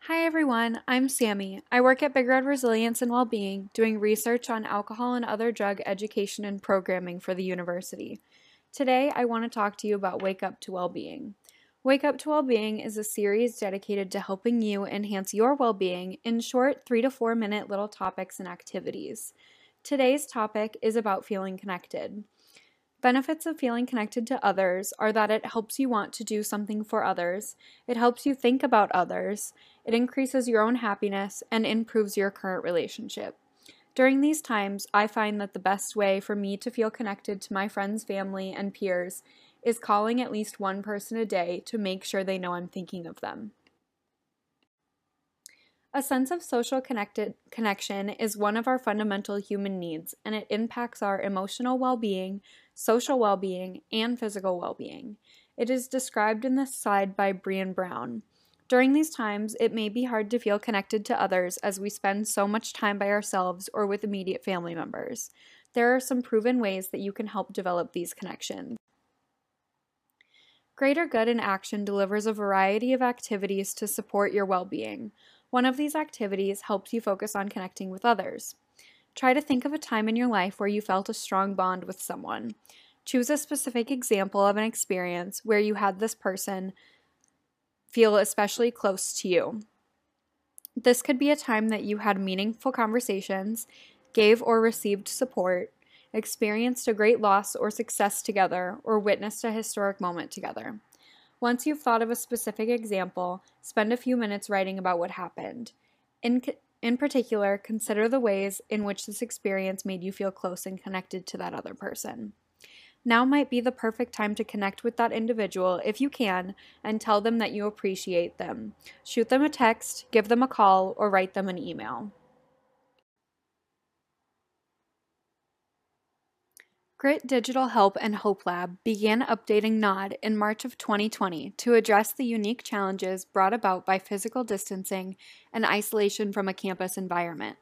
Hi everyone, I'm Sammy. I work at Big Red Resilience and Wellbeing, doing research on alcohol and other drug education and programming for the university. Today, I want to talk to you about Wake Up to Wellbeing. Wake Up to Wellbeing is a series dedicated to helping you enhance your well being in short, three to four minute little topics and activities. Today's topic is about feeling connected. Benefits of feeling connected to others are that it helps you want to do something for others, it helps you think about others, it increases your own happiness, and improves your current relationship. During these times, I find that the best way for me to feel connected to my friends, family, and peers is calling at least one person a day to make sure they know I'm thinking of them. A sense of social connected connection is one of our fundamental human needs, and it impacts our emotional well-being, social well-being, and physical well-being. It is described in this slide by Brené Brown. During these times, it may be hard to feel connected to others as we spend so much time by ourselves or with immediate family members. There are some proven ways that you can help develop these connections. Greater Good in Action delivers a variety of activities to support your well being. One of these activities helps you focus on connecting with others. Try to think of a time in your life where you felt a strong bond with someone. Choose a specific example of an experience where you had this person feel especially close to you. This could be a time that you had meaningful conversations, gave or received support, experienced a great loss or success together, or witnessed a historic moment together. Once you've thought of a specific example, spend a few minutes writing about what happened. In, in particular, consider the ways in which this experience made you feel close and connected to that other person. Now might be the perfect time to connect with that individual if you can and tell them that you appreciate them. Shoot them a text, give them a call, or write them an email. Grit Digital Health and Hopelab began updating NOD in March of 2020 to address the unique challenges brought about by physical distancing and isolation from a campus environment.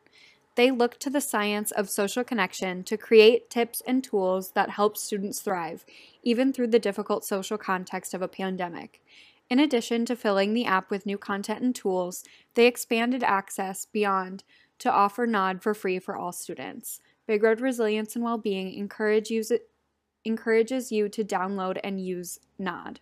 They looked to the science of social connection to create tips and tools that help students thrive, even through the difficult social context of a pandemic. In addition to filling the app with new content and tools, they expanded access beyond to offer NOD for free for all students. Big Red Resilience and Wellbeing encourage use it, encourages you to download and use NOD.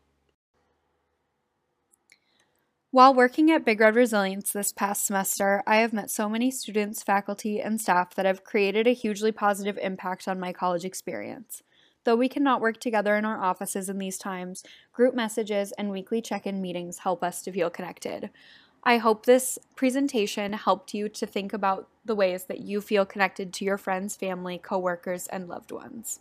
While working at Big Red Resilience this past semester, I have met so many students, faculty, and staff that have created a hugely positive impact on my college experience. Though we cannot work together in our offices in these times, group messages and weekly check in meetings help us to feel connected. I hope this presentation helped you to think about the ways that you feel connected to your friends, family, coworkers, and loved ones.